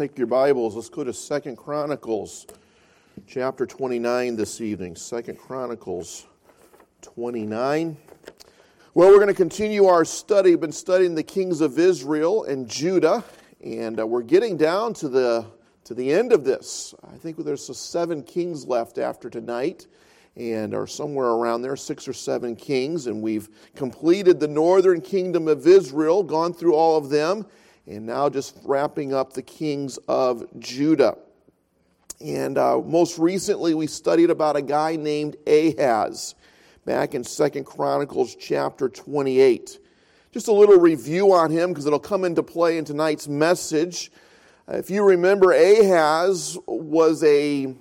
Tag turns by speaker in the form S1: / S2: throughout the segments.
S1: take your Bibles. Let's go to Second Chronicles chapter 29 this evening. Second Chronicles 29. Well, we're going to continue our study. We've been studying the kings of Israel and Judah, and uh, we're getting down to the to the end of this. I think there's seven kings left after tonight, and are somewhere around there, six or seven kings, and we've completed the northern kingdom of Israel, gone through all of them, and now just wrapping up the kings of Judah. And uh, most recently, we studied about a guy named Ahaz back in Second Chronicles chapter 28. Just a little review on him because it'll come into play in tonight's message. If you remember, Ahaz was a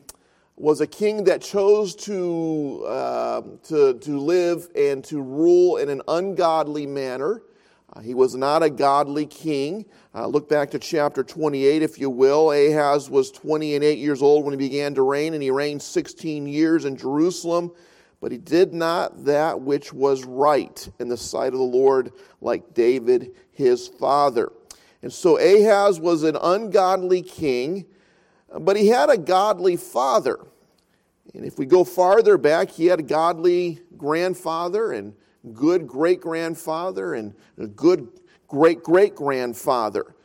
S1: was a king that chose to, uh, to, to live and to rule in an ungodly manner. Uh, he was not a godly king. Uh, look back to chapter 28, if you will. Ahaz was 20 and 8 years old when he began to reign, and he reigned 16 years in Jerusalem. But he did not that which was right in the sight of the Lord, like David his father. And so Ahaz was an ungodly king, but he had a godly father. And if we go farther back, he had a godly grandfather and good great grandfather and a good great great grandfather.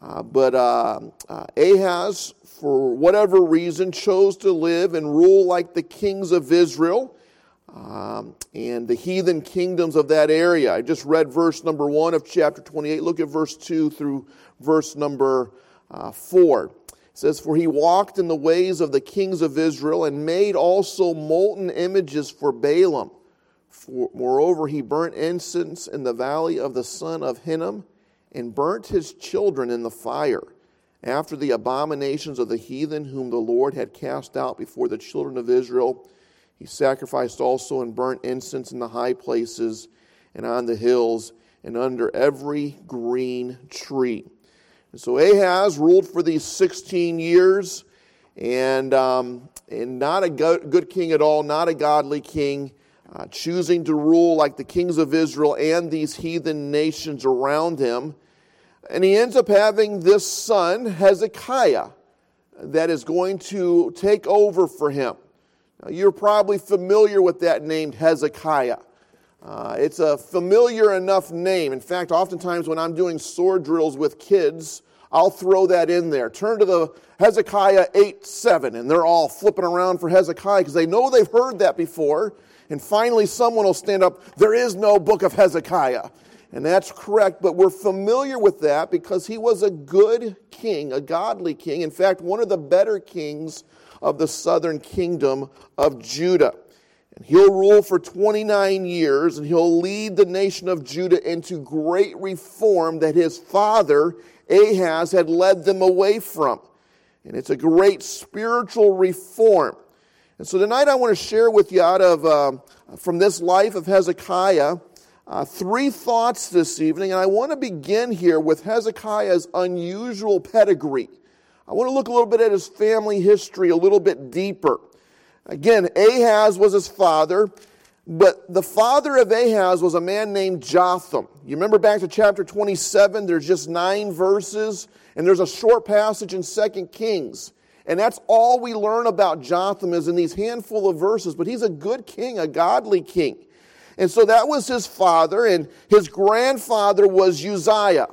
S1: Uh, but uh, uh, Ahaz, for whatever reason, chose to live and rule like the kings of Israel um, and the heathen kingdoms of that area. I just read verse number one of chapter 28. Look at verse 2 through verse number uh, 4. It says, For he walked in the ways of the kings of Israel and made also molten images for Baalim moreover, he burnt incense in the valley of the son of Hinnom and burnt his children in the fire after the abominations of the heathen whom the Lord had cast out before the children of Israel. He sacrificed also and burnt incense in the high places and on the hills and under every green tree. And so Ahaz ruled for these 16 years and, um, and not a good king at all, not a godly king uh, choosing to rule like the kings of Israel and these heathen nations around him. And he ends up having this son, Hezekiah, that is going to take over for him. Now, you're probably familiar with that name, Hezekiah. Uh, it's a familiar enough name. In fact, oftentimes when I'm doing sword drills with kids, I'll throw that in there. Turn to the Hezekiah 8 7, and they're all flipping around for Hezekiah because they know they've heard that before. And finally, someone will stand up, there is no book of Hezekiah. And that's correct, but we're familiar with that because he was a good king, a godly king. In fact, one of the better kings of the southern kingdom of Judah. And he'll rule for 29 years and he'll lead the nation of Judah into great reform that his father Ahaz had led them away from. And it's a great spiritual reform. And so tonight I want to share with you out of uh, from this life of Hezekiah uh, three thoughts this evening, and I want to begin here with Hezekiah's unusual pedigree. I want to look a little bit at his family history a little bit deeper. Again, Ahaz was his father, but the father of Ahaz was a man named Jotham. You remember back to chapter 27, there's just nine verses, and there's a short passage in Second Kings. And that's all we learn about Jotham is in these handful of verses. But he's a good king, a godly king. And so that was his father, and his grandfather was Uzziah.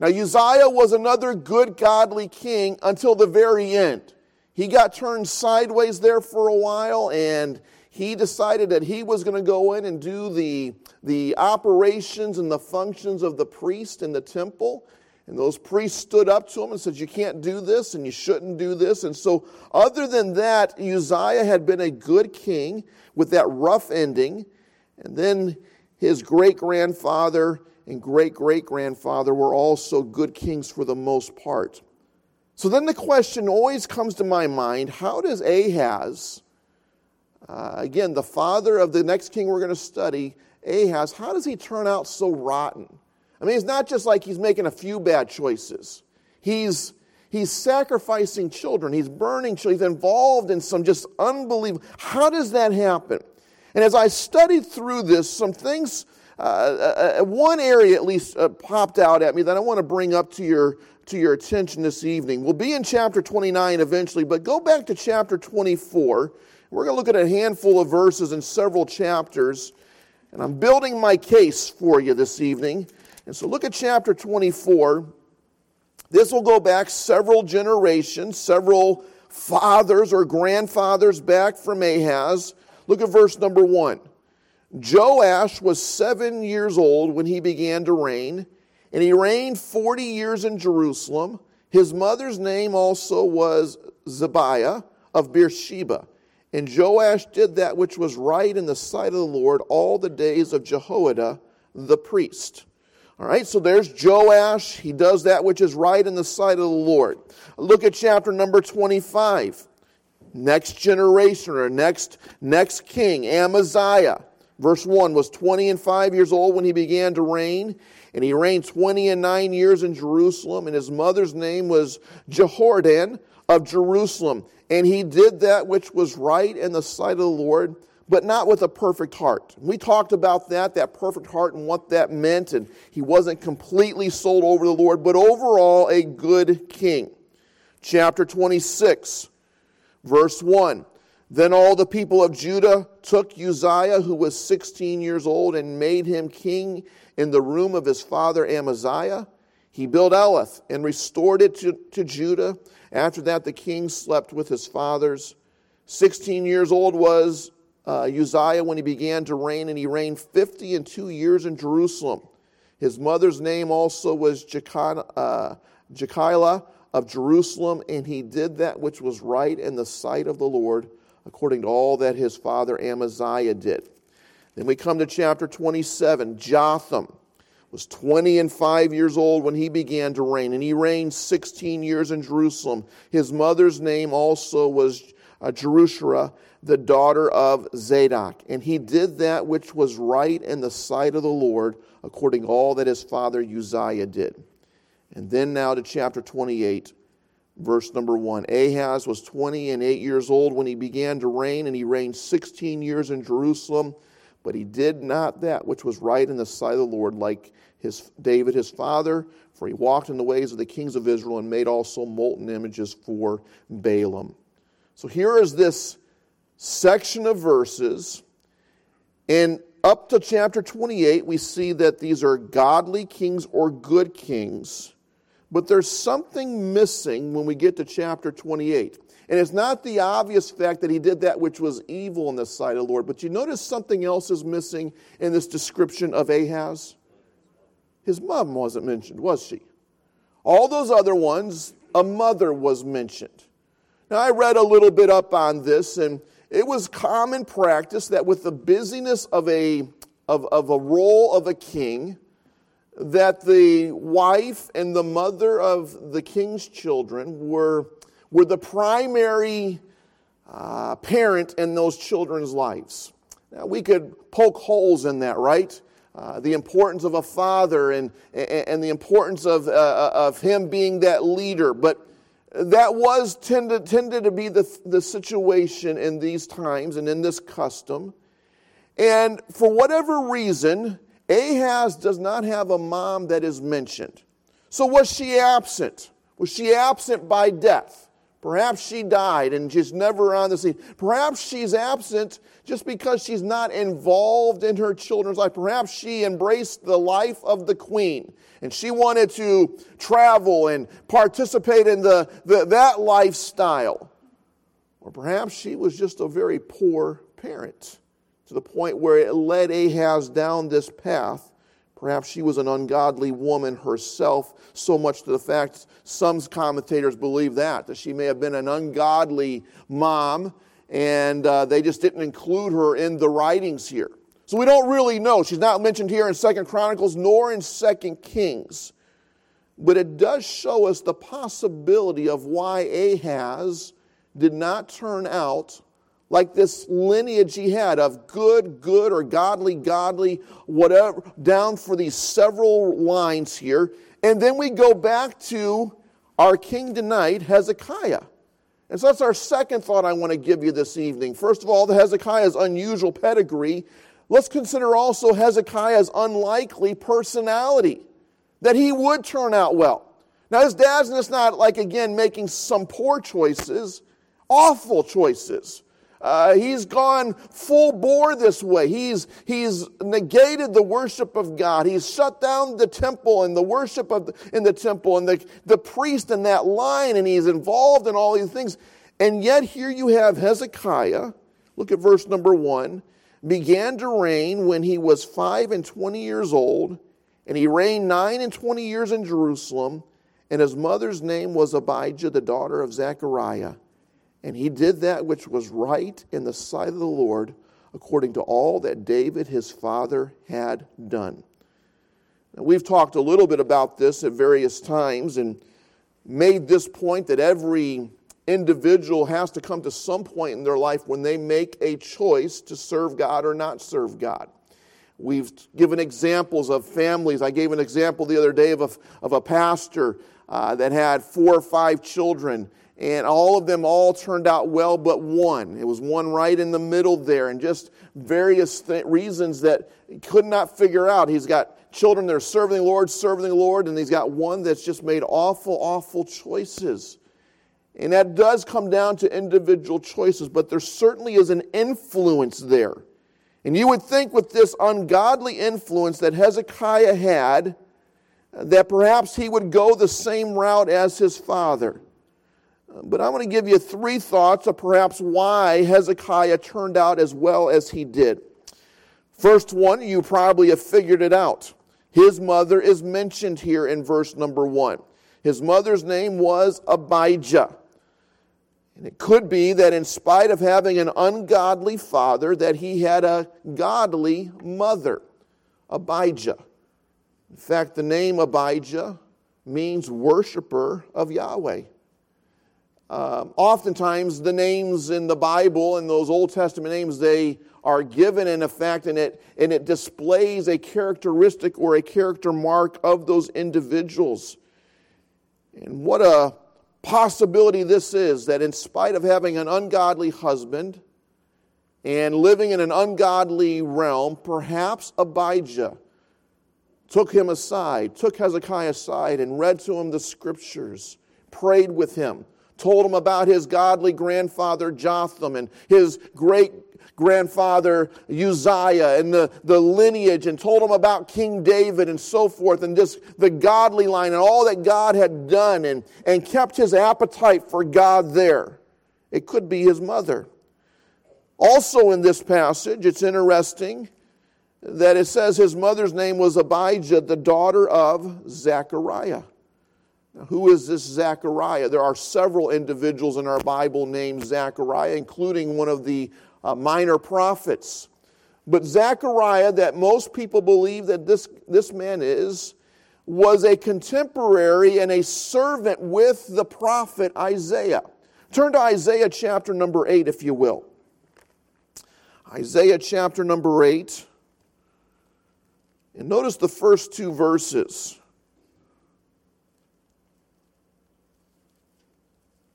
S1: Now, Uzziah was another good, godly king until the very end. He got turned sideways there for a while, and he decided that he was going to go in and do the, the operations and the functions of the priest in the temple. And those priests stood up to him and said, You can't do this and you shouldn't do this. And so, other than that, Uzziah had been a good king with that rough ending. And then his great grandfather and great great grandfather were also good kings for the most part. So then the question always comes to my mind how does Ahaz, uh, again, the father of the next king we're going to study, Ahaz, how does he turn out so rotten? I mean, it's not just like he's making a few bad choices. He's, he's sacrificing children, he's burning children, he's involved in some just unbelievable. How does that happen? And as I studied through this, some things uh, uh, uh, one area at least uh, popped out at me that I want to bring up to your, to your attention this evening. We'll be in chapter 29 eventually, but go back to chapter 24. We're going to look at a handful of verses in several chapters, and I'm building my case for you this evening. And so look at chapter 24. This will go back several generations, several fathers or grandfathers back from Ahaz. Look at verse number 1. Joash was seven years old when he began to reign, and he reigned 40 years in Jerusalem. His mother's name also was Zibiah of Beersheba. And Joash did that which was right in the sight of the Lord all the days of Jehoiada the priest. All right, so there's Joash. He does that which is right in the sight of the Lord. Look at chapter number 25. Next generation or next, next king, Amaziah. Verse 1 was 20 and 5 years old when he began to reign, and he reigned 20 and 9 years in Jerusalem, and his mother's name was Jehoaddan of Jerusalem. And he did that which was right in the sight of the Lord, but not with a perfect heart. We talked about that, that perfect heart, and what that meant, and he wasn't completely sold over the Lord, but overall a good king. Chapter 26, verse 1. Then all the people of Judah took Uzziah, who was 16 years old, and made him king in the room of his father Amaziah. He built Elath and restored it to, to Judah. After that, the king slept with his fathers. 16 years old was uh, Uzziah when he began to reign, and he reigned 50 and two years in Jerusalem. His mother's name also was Jecoliah uh, of Jerusalem, and he did that which was right in the sight of the Lord according to all that his father Amaziah did. Then we come to chapter 27. Jotham was 20 and 5 years old when he began to reign, and he reigned 16 years in Jerusalem. His mother's name also was uh, the daughter of Zadok. And he did that which was right in the sight of the Lord, according to all that his father Uzziah did. And then now to chapter 28 verse number 1. Ahaz was 20 and 8 years old when he began to reign, and he reigned 16 years in Jerusalem. But he did not that which was right in the sight of the Lord, like his, David his father, for he walked in the ways of the kings of Israel and made also molten images for Baalim. So here is this section of verses, and up to chapter 28, we see that these are godly kings or good kings but there's something missing when we get to chapter 28. And it's not the obvious fact that he did that which was evil in the sight of the Lord, but you notice something else is missing in this description of Ahaz? His mom wasn't mentioned, was she? All those other ones, a mother was mentioned. Now, I read a little bit up on this, and it was common practice that with the busyness of a, of, of a role of a king, that the wife and the mother of the king's children were, were the primary uh, parent in those children's lives. Now, we could poke holes in that, right? Uh, the importance of a father and, and the importance of, uh, uh, of him being that leader. But that was tended, tended to be the, the situation in these times and in this custom. And for whatever reason, Ahaz does not have a mom that is mentioned. So was she absent? Was she absent by death? Perhaps she died and she's never on the scene. Perhaps she's absent just because she's not involved in her children's life. Perhaps she embraced the life of the queen and she wanted to travel and participate in the, the that lifestyle. Or perhaps she was just a very poor parent to the point where it led Ahaz down this path. Perhaps she was an ungodly woman herself, so much to the fact some commentators believe that, that she may have been an ungodly mom, and uh, they just didn't include her in the writings here. So we don't really know. She's not mentioned here in Second Chronicles nor in Second Kings. But it does show us the possibility of why Ahaz did not turn out like this lineage he had of good, good, or godly, godly, whatever, down for these several lines here. And then we go back to our king tonight, Hezekiah. And so that's our second thought I want to give you this evening. First of all, the Hezekiah's unusual pedigree. let's consider also Hezekiah's unlikely personality, that he would turn out well. Now, his dad's just not like, again, making some poor choices, awful choices. Uh, he's gone full bore this way. He's, he's negated the worship of God. He's shut down the temple and the worship of the, in the temple and the, the priest in that line, and he's involved in all these things. And yet, here you have Hezekiah. Look at verse number one. Began to reign when he was five and twenty years old, and he reigned nine and twenty years in Jerusalem. And his mother's name was Abijah, the daughter of Zechariah. And he did that which was right in the sight of the Lord, according to all that David his father had done. Now, we've talked a little bit about this at various times and made this point that every individual has to come to some point in their life when they make a choice to serve God or not serve God. We've given examples of families. I gave an example the other day of a, of a pastor uh, that had four or five children, and all of them all turned out well but one. It was one right in the middle there, and just various th- reasons that could not figure out. He's got children that are serving the Lord, serving the Lord, and he's got one that's just made awful, awful choices. And that does come down to individual choices, but there certainly is an influence there. And you would think with this ungodly influence that Hezekiah had, that perhaps he would go the same route as his father. But I'm going to give you three thoughts of perhaps why Hezekiah turned out as well as he did. First one, you probably have figured it out. His mother is mentioned here in verse number one. His mother's name was Abijah. And it could be that in spite of having an ungodly father, that he had a godly mother, Abijah. In fact, the name Abijah means worshiper of Yahweh. Um, oftentimes, the names in the Bible and those Old Testament names, they are given in effect, and it, and it displays a characteristic or a character mark of those individuals. And what a possibility this is that in spite of having an ungodly husband and living in an ungodly realm, perhaps Abijah took him aside, took Hezekiah aside, and read to him the scriptures, prayed with him, told him about his godly grandfather Jotham and his great grandfather Uzziah and the, the lineage, and told him about King David and so forth, and just the godly line and all that God had done, and, and kept his appetite for God there. It could be his mother. Also, in this passage, it's interesting that it says his mother's name was Abijah, the daughter of Zechariah. Who is this Zechariah? There are several individuals in our Bible named Zechariah, including one of the uh, minor prophets. But Zechariah, that most people believe that this, this man is, was a contemporary and a servant with the prophet Isaiah. Turn to Isaiah chapter number 8, if you will. Isaiah chapter number 8. And notice the first two verses.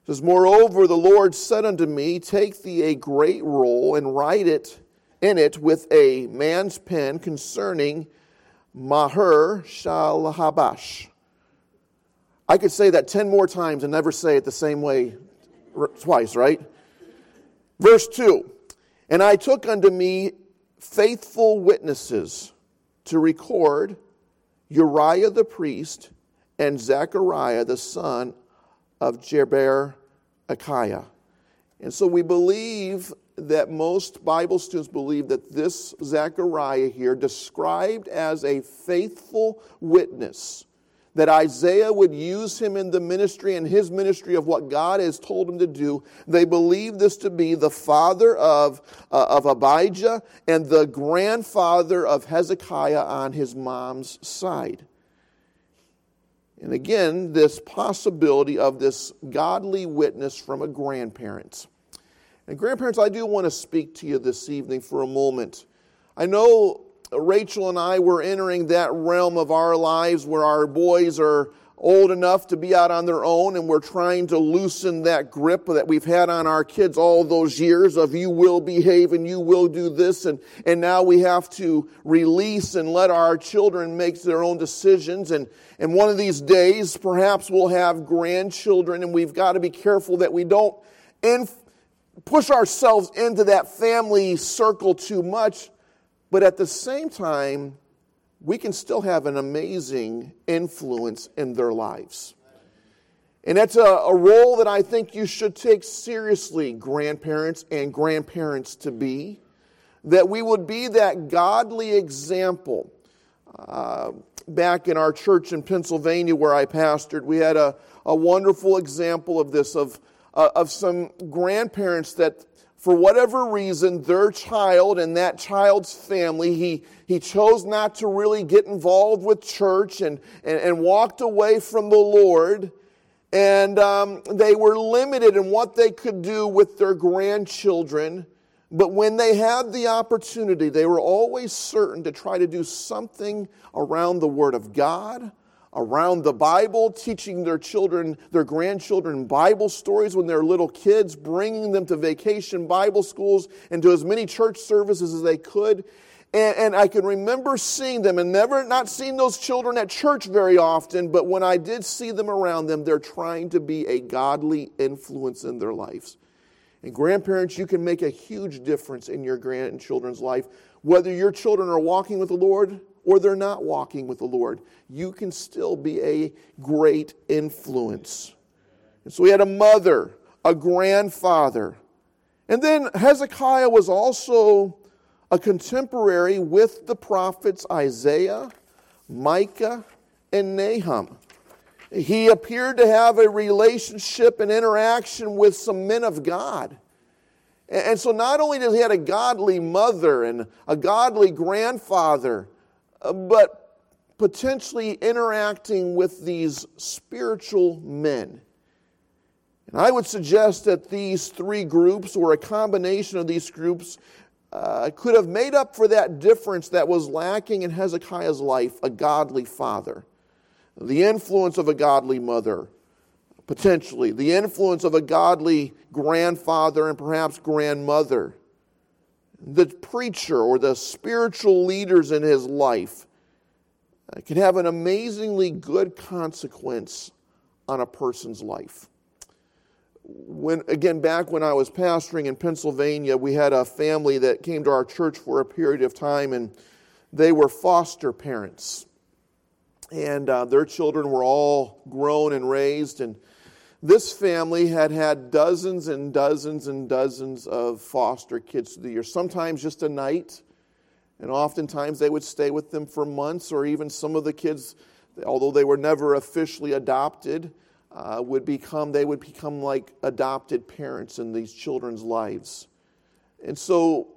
S1: It says, Moreover, the Lord said unto me, Take thee a great roll and write it in it with a man's pen concerning Maher Shalhabash. I could say that 10 more times and never say it the same way twice, right? Verse 2 And I took unto me faithful witnesses to record Uriah the priest and Zechariah the son of Jeber Achiah. And so we believe that most Bible students believe that this Zechariah here, described as a faithful witness, that Isaiah would use him in the ministry and his ministry of what God has told him to do. They believe this to be the father of, uh, of Abijah and the grandfather of Hezekiah on his mom's side. And again, this possibility of this godly witness from a grandparent. And grandparents, I do want to speak to you this evening for a moment. I know Rachel and I were entering that realm of our lives where our boys are old enough to be out on their own and we're trying to loosen that grip that we've had on our kids all those years of you will behave and you will do this and, and now we have to release and let our children make their own decisions and, and one of these days perhaps we'll have grandchildren and we've got to be careful that we don't inf- push ourselves into that family circle too much but at the same time we can still have an amazing influence in their lives. And that's a, a, role that I think you should take seriously, grandparents and grandparents to be. That we would be that godly example. Uh, back in our church in Pennsylvania where I pastored, we had a, a wonderful example of this, of, uh, of some grandparents that for whatever reason, their child and that child's family, he, he chose not to really get involved with church and, and, and walked away from the Lord. And um, they were limited in what they could do with their grandchildren. But when they had the opportunity, they were always certain to try to do something around the Word of God, around the Bible, teaching their children, their grandchildren Bible stories when they're little kids, bringing them to vacation Bible schools and to as many church services as they could. And, and, I can remember seeing them and never not seeing those children at church very often, but when I did see them around them, they're trying to be a godly influence in their lives. And grandparents, you can make a huge difference in your grandchildren's life. Whether your children are walking with the Lord or they're not walking with the Lord, you can still be a great influence. And so we had a mother, a grandfather. And then Hezekiah was also a contemporary with the prophets Isaiah, Micah, and Nahum. He appeared to have a relationship and interaction with some men of God. And so not only did he have a godly mother and a godly grandfather, but potentially interacting with these spiritual men. And I would suggest that these three groups, or a combination of these groups, uh, could have made up for that difference that was lacking in Hezekiah's life a godly father, the influence of a godly mother, potentially, the influence of a godly grandfather and perhaps grandmother the preacher or the spiritual leaders in his life uh, can have an amazingly good consequence on a person's life. When again back when I was pastoring in Pennsylvania, we had a family that came to our church for a period of time and they were foster parents. And uh, their children were all grown and raised and this family had had dozens and dozens and dozens of foster kids through the year, sometimes just a night, and oftentimes they would stay with them for months, or even some of the kids, although they were never officially adopted, uh, would become they would become like adopted parents in these children's lives. And so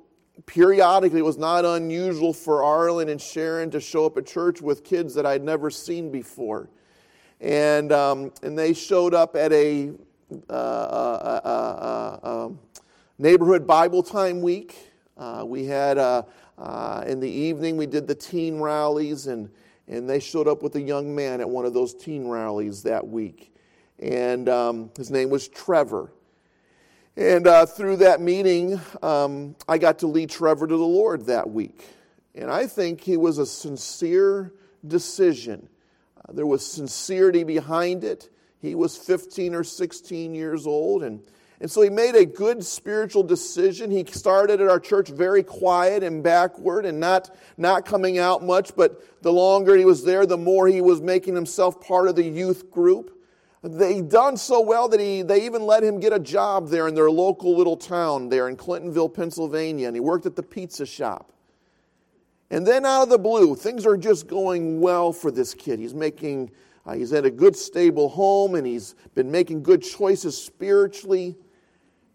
S1: periodically it was not unusual for Arlen and Sharon to show up at church with kids that I'd never seen before and, um, and they showed up at a uh, uh, uh, uh um, neighborhood Bible time week. We had in the evening we did the teen rallies, and and they showed up with a young man at one of those teen rallies that week, and um, his name was Trevor. And through that meeting, um, I got to lead Trevor to the Lord that week, and I think he was a sincere decision there was sincerity behind it. He was 15 or 16 years old, and, and so he made a good spiritual decision. He started at our church very quiet and backward and not, not coming out much, but the longer he was there, the more he was making himself part of the youth group. They done so well that he, they even let him get a job there in their local little town there in Clintonville, Pennsylvania, and he worked at the pizza shop. And then out of the blue, things are just going well for this kid. He's making, uh, he's at a good, stable home, and he's been making good choices spiritually.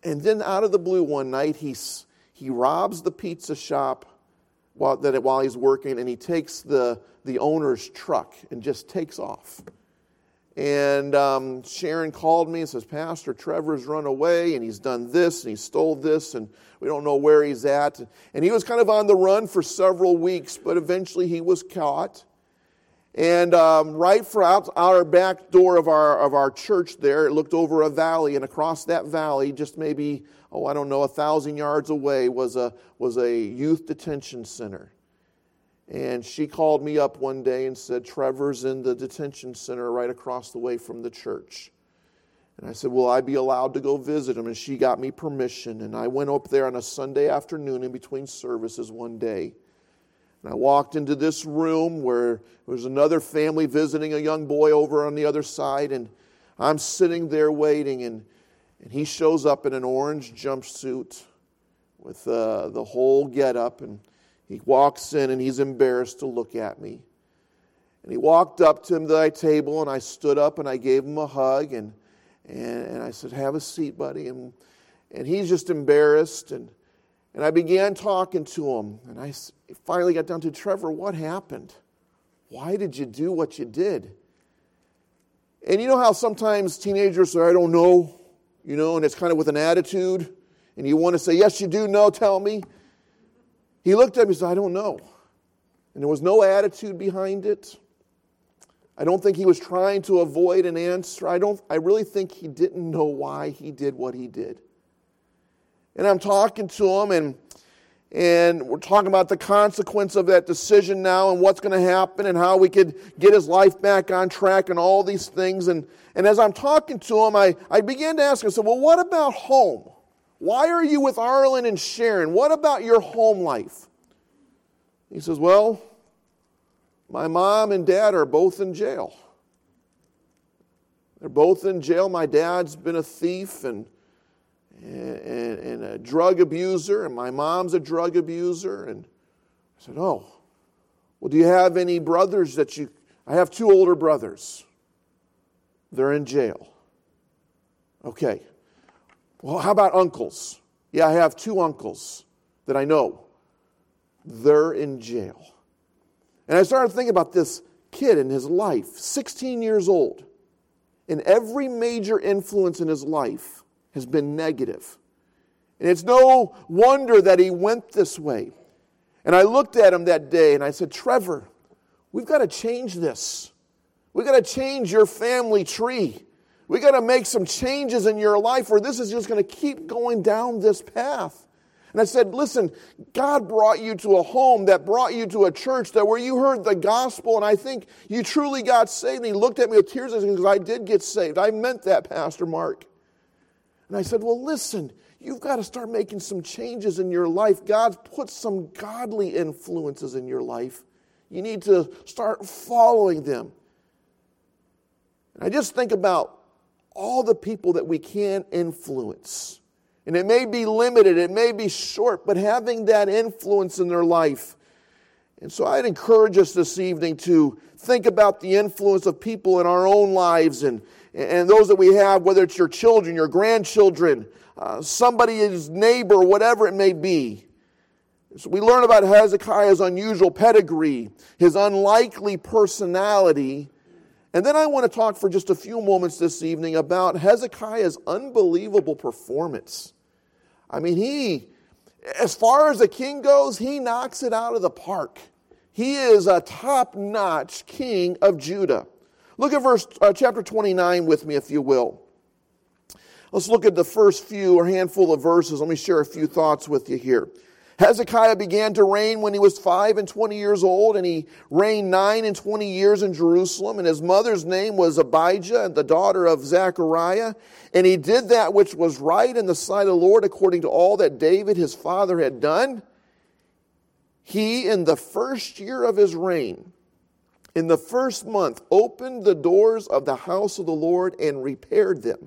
S1: And then out of the blue, one night, he's, he robs the pizza shop while, that, while he's working, and he takes the, the owner's truck and just takes off. And um, Sharon called me and says, Pastor, Trevor's run away and he's done this and he stole this and we don't know where he's at. And he was kind of on the run for several weeks, but eventually he was caught. And um, right from out our back door of our, of our church there, it looked over a valley, and across that valley, just maybe, oh, I don't know, a thousand yards away, was a, was a youth detention center. And she called me up one day and said, Trevor's in the detention center right across the way from the church. And I said, Will I be allowed to go visit him? And she got me permission. And I went up there on a Sunday afternoon in between services one day. And I walked into this room where there was another family visiting a young boy over on the other side. And I'm sitting there waiting. And, and he shows up in an orange jumpsuit with uh, the whole get up. And he walks in and he's embarrassed to look at me. And he walked up to the table and I stood up and I gave him a hug and, and, and I said, Have a seat, buddy. And, and he's just embarrassed. And, and I began talking to him. And I finally got down to Trevor, what happened? Why did you do what you did? And you know how sometimes teenagers are, I don't know, you know, and it's kind of with an attitude. And you want to say, Yes, you do know, tell me. He looked at me and said, I don't know. And there was no attitude behind it. I don't think he was trying to avoid an answer. I, don't, I really think he didn't know why he did what he did. And I'm talking to him, and, and we're talking about the consequence of that decision now and what's going to happen and how we could get his life back on track and all these things. And, and as I'm talking to him, I, I began to ask him, I said, Well, what about home? Why are you with Arlen and Sharon? What about your home life? He says, Well, my mom and dad are both in jail. They're both in jail. My dad's been a thief and, and, and a drug abuser, and my mom's a drug abuser. And I said, Oh, well, do you have any brothers that you. I have two older brothers. They're in jail. Okay. Well, how about uncles? Yeah, I have two uncles that I know. They're in jail. And I started thinking about this kid in his life, 16 years old. And every major influence in his life has been negative. And it's no wonder that he went this way. And I looked at him that day and I said, Trevor, we've got to change this. We've got to change your family tree. We got to make some changes in your life, or this is just going to keep going down this path. And I said, Listen, God brought you to a home that brought you to a church that where you heard the gospel, and I think you truly got saved. And he looked at me with tears said, I did get saved. I meant that, Pastor Mark. And I said, Well, listen, you've got to start making some changes in your life. God's put some godly influences in your life. You need to start following them. And I just think about all the people that we can influence. And it may be limited, it may be short, but having that influence in their life. And so I'd encourage us this evening to think about the influence of people in our own lives and, and those that we have, whether it's your children, your grandchildren, uh, somebody's neighbor, whatever it may be. So we learn about Hezekiah's unusual pedigree, his unlikely personality, and then I want to talk for just a few moments this evening about Hezekiah's unbelievable performance. I mean, he, as far as the king goes, he knocks it out of the park. He is a top notch king of Judah. Look at verse uh, chapter 29 with me, if you will. Let's look at the first few or handful of verses. Let me share a few thoughts with you here. Hezekiah began to reign when he was five and twenty years old, and he reigned nine and twenty years in Jerusalem. And his mother's name was Abijah, and the daughter of Zechariah. And he did that which was right in the sight of the Lord, according to all that David his father had done. He, in the first year of his reign, in the first month, opened the doors of the house of the Lord and repaired them.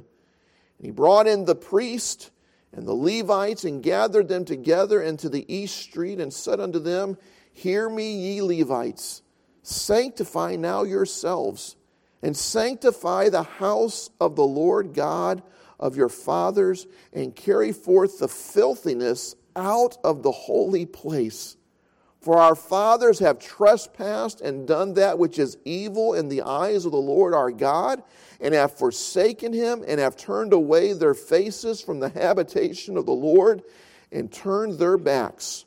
S1: And he brought in the priest and the Levites and gathered them together into the east street and said unto them, Hear me, ye Levites, sanctify now yourselves, and sanctify the house of the Lord God of your fathers, and carry forth the filthiness out of the holy place. For our fathers have trespassed and done that which is evil in the eyes of the Lord our God, and have forsaken him, and have turned away their faces from the habitation of the Lord, and turned their backs,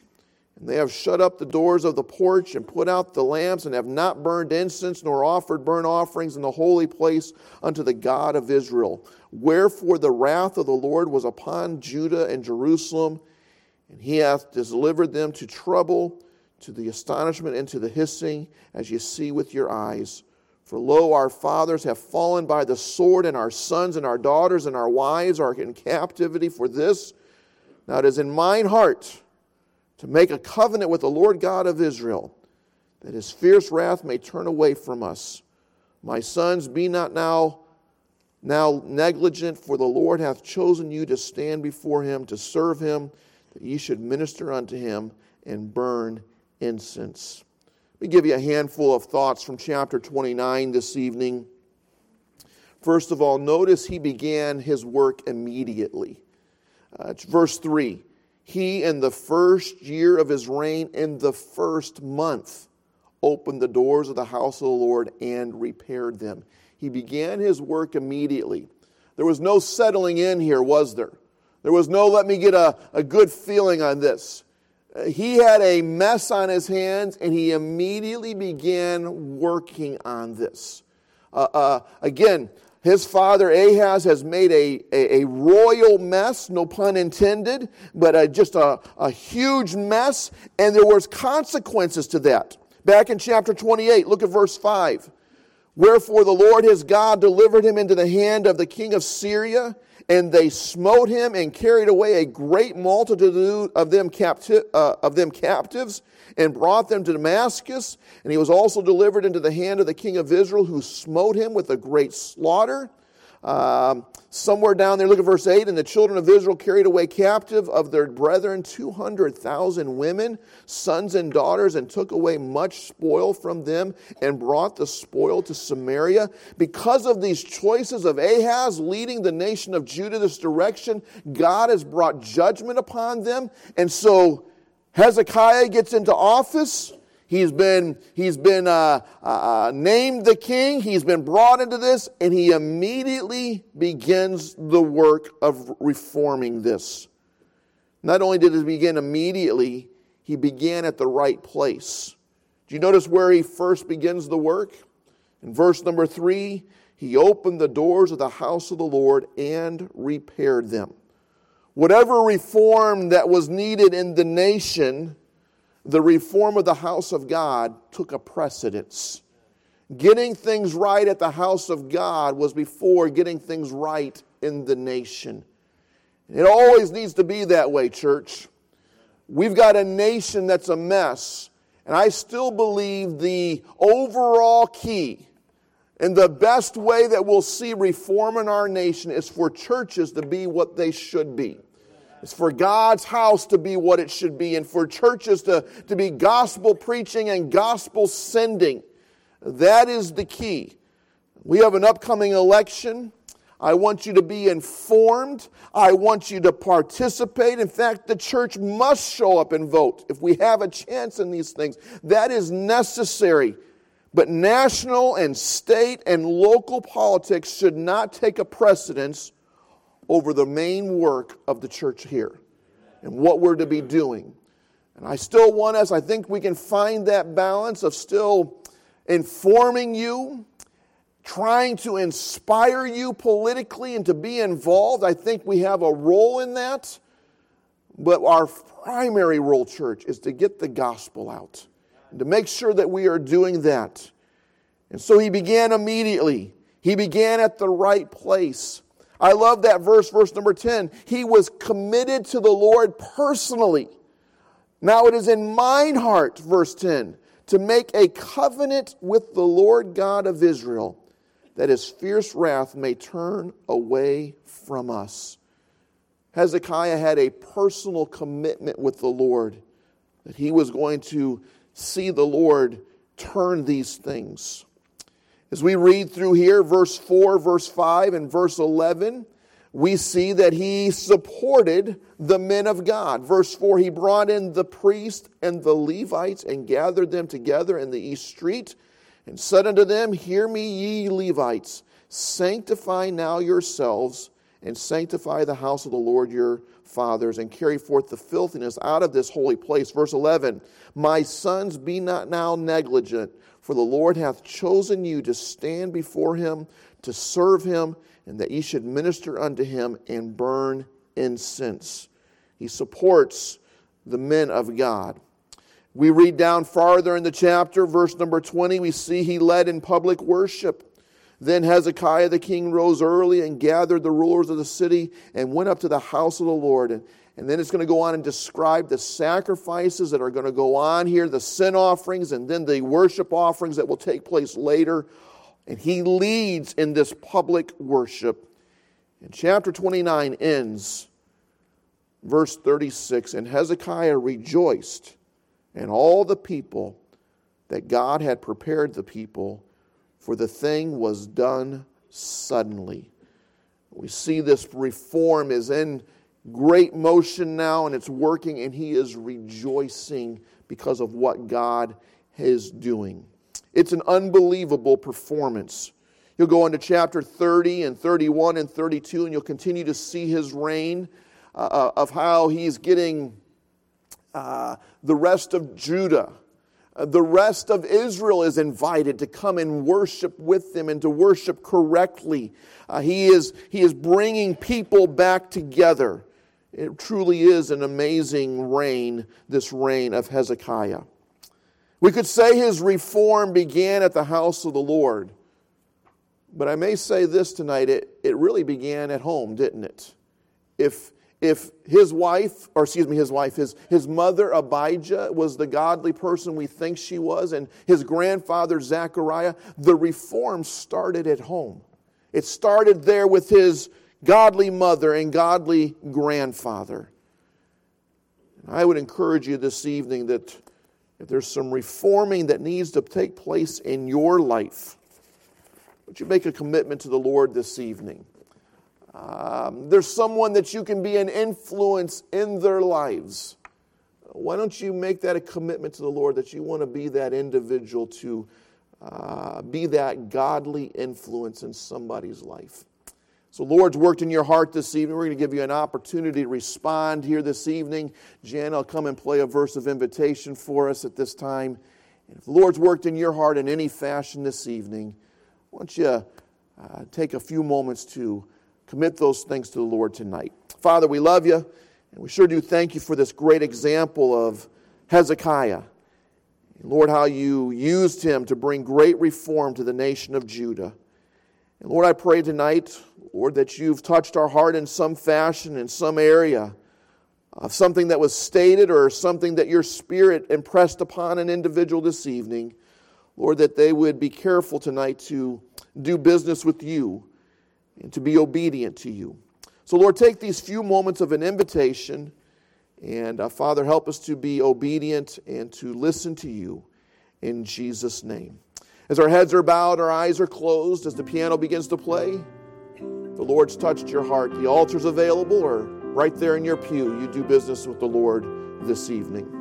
S1: And they have shut up the doors of the porch and put out the lamps and have not burned incense nor offered burnt offerings in the holy place unto the God of Israel. Wherefore the wrath of the Lord was upon Judah and Jerusalem, and he hath delivered them to trouble, to the astonishment, and to the hissing, as ye see with your eyes. For lo, our fathers have fallen by the sword, and our sons and our daughters and our wives are in captivity for this. Now it is in mine heart to make a covenant with the Lord God of Israel, that his fierce wrath may turn away from us. My sons, be not now now negligent, for the Lord hath chosen you to stand before him, to serve him, that ye should minister unto him and burn incense. Let me give you a handful of thoughts from chapter 29 this evening. First of all, notice he began his work immediately. Uh, verse 3 He, in the first year of his reign, in the first month, opened the doors of the house of the Lord and repaired them. He began his work immediately. There was no settling in here, was there? There was no let me get a, a good feeling on this he had a mess on his hands and he immediately began working on this. Uh, uh, again, his father Ahaz has made a, a, a, royal mess, no pun intended, but a, just a, a huge mess, and there was consequences to that. Back in chapter 28, look at verse 5. Wherefore the Lord his God delivered him into the hand of the king of Syria, and they smote him and carried away a great multitude of them, capti- uh, of them captives and brought them to Damascus. And he was also delivered into the hand of the king of Israel, who smote him with a great slaughter. Um, somewhere down there, look at verse 8. And the children of Israel carried away captive of their brethren 200,000 women, sons and daughters, and took away much spoil from them and brought the spoil to Samaria. Because of these choices of Ahaz leading the nation of Judah this direction, God has brought judgment upon them. And so Hezekiah gets into office. He's been, he's been uh, uh, uh, named the king. He's been brought into this, and he immediately begins the work of reforming this. Not only did he begin immediately, he began at the right place. Do you notice where he first begins the work? In verse number three, he opened the doors of the house of the Lord and repaired them. Whatever reform that was needed in the nation, the reform of the house of God took a precedence. Getting things right at the house of God was before getting things right in the nation. It always needs to be that way, church. We've got a nation that's a mess, and I still believe the overall key and the best way that we'll see reform in our nation is for churches to be what they should be. It's for God's house to be what it should be and for churches to, to be gospel preaching and gospel sending. That is the key. We have an upcoming election. I want you to be informed. I want you to participate. In fact, the church must show up and vote if we have a chance in these things. That is necessary. But national and state and local politics should not take a precedence over the main work of the church here and what we're to be doing. And I still want us, I think we can find that balance of still informing you, trying to inspire you politically and to be involved. I think we have a role in that. But our primary role, church, is to get the gospel out and to make sure that we are doing that. And so he began immediately. He began at the right place. I love that verse, verse number 10. He was committed to the Lord personally. Now it is in mine heart, verse 10, to make a covenant with the Lord God of Israel, that his fierce wrath may turn away from us. Hezekiah had a personal commitment with the Lord, that he was going to see the Lord turn these things. As we read through here, verse 4, verse 5, and verse 11, we see that he supported the men of God. Verse 4 He brought in the priests and the Levites and gathered them together in the east street and said unto them, Hear me, ye Levites, sanctify now yourselves and sanctify the house of the Lord your fathers, and carry forth the filthiness out of this holy place. Verse 11 My sons, be not now negligent, for the Lord hath chosen you to stand before him, to serve him, and that ye should minister unto him and burn incense. He supports the men of God. We read down farther in the chapter, verse number 20, we see he led in public worship. Then Hezekiah the king rose early and gathered the rulers of the city and went up to the house of the Lord. And, and then it's going to go on and describe the sacrifices that are going to go on here, the sin offerings, and then the worship offerings that will take place later. And he leads in this public worship. And chapter 29 ends, verse 36 And Hezekiah rejoiced, and all the people that God had prepared the people for the thing was done suddenly. We see this reform is in great motion now and it's working, and he is rejoicing because of what God is doing. It's an unbelievable performance. You'll go into chapter 30 and 31 and 32, and you'll continue to see his reign uh, uh of how he's getting uh, the rest of Judah the rest of Israel is invited to come and worship with them and to worship correctly. Uh, he, is, he is bringing people back together. It truly is an amazing reign, this reign of Hezekiah. We could say his reform began at the house of the Lord. But I may say this tonight it, it really began at home, didn't it? If, if his wife, or excuse me, his wife, his, his mother Abijah was the godly person we think she was, and his grandfather Zechariah, the reform started at home. It started there with his godly mother and godly grandfather. I would encourage you this evening that if there's some reforming that needs to take place in your life, would you make a commitment to the Lord this evening? Um, there's someone that you can be an influence in their lives. Why don't you make that a commitment to the Lord that you want to be that individual to uh, be that godly influence in somebody's life? So, Lord's worked in your heart this evening. We're going to give you an opportunity to respond here this evening. Jan, I'll come and play a verse of invitation for us at this time. And if the Lord's worked in your heart in any fashion this evening, why don't you uh, take a few moments to commit those things to the Lord tonight. Father, we love you, and we sure do thank you for this great example of Hezekiah. Lord, how you used him to bring great reform to the nation of Judah. And Lord, I pray tonight, Lord, that you've touched our heart in some fashion, in some area of something that was stated or something that your spirit impressed upon an individual this evening. Lord, that they would be careful tonight to do business with you and to be obedient to you. So, Lord, take these few moments of an invitation, and uh, Father, help us to be obedient and to listen to you in Jesus' name. As our heads are bowed, our eyes are closed, as the piano begins to play, the Lord's touched your heart. The altar's available, or right there in your pew, you do business with the Lord this evening.